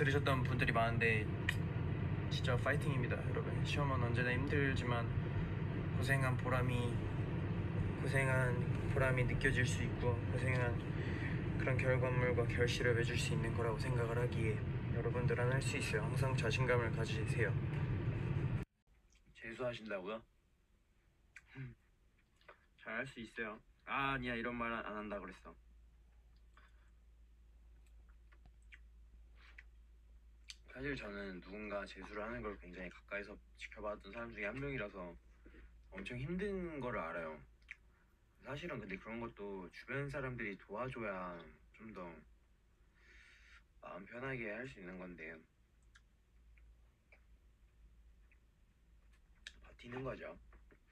들으셨던 분들이 많은데 진짜 파이팅입니다 여러분 시험은 언제나 힘들지만 고생한 보람이 고생한 보람이 느껴질 수 있고 고생한 그런 결과물과 결실을 맺을 수 있는 거라고 생각을 하기에 여러분들은 할 수 있어요 항상 자신감을 가지세요 재수하신다고요? 잘 할 수 있어요. 아, 아니야 이런 말 안 한다 그랬어. 사실 저는 누군가 재수를 하는 걸 굉장히 가까이서 지켜봤던 사람 중에 한 명이라서 엄청 힘든 거를 알아요. 사실은 근데 그런 것도 주변 사람들이 도와줘야 좀 더 마음 편하게 할 수 있는 건데 버티는 거죠.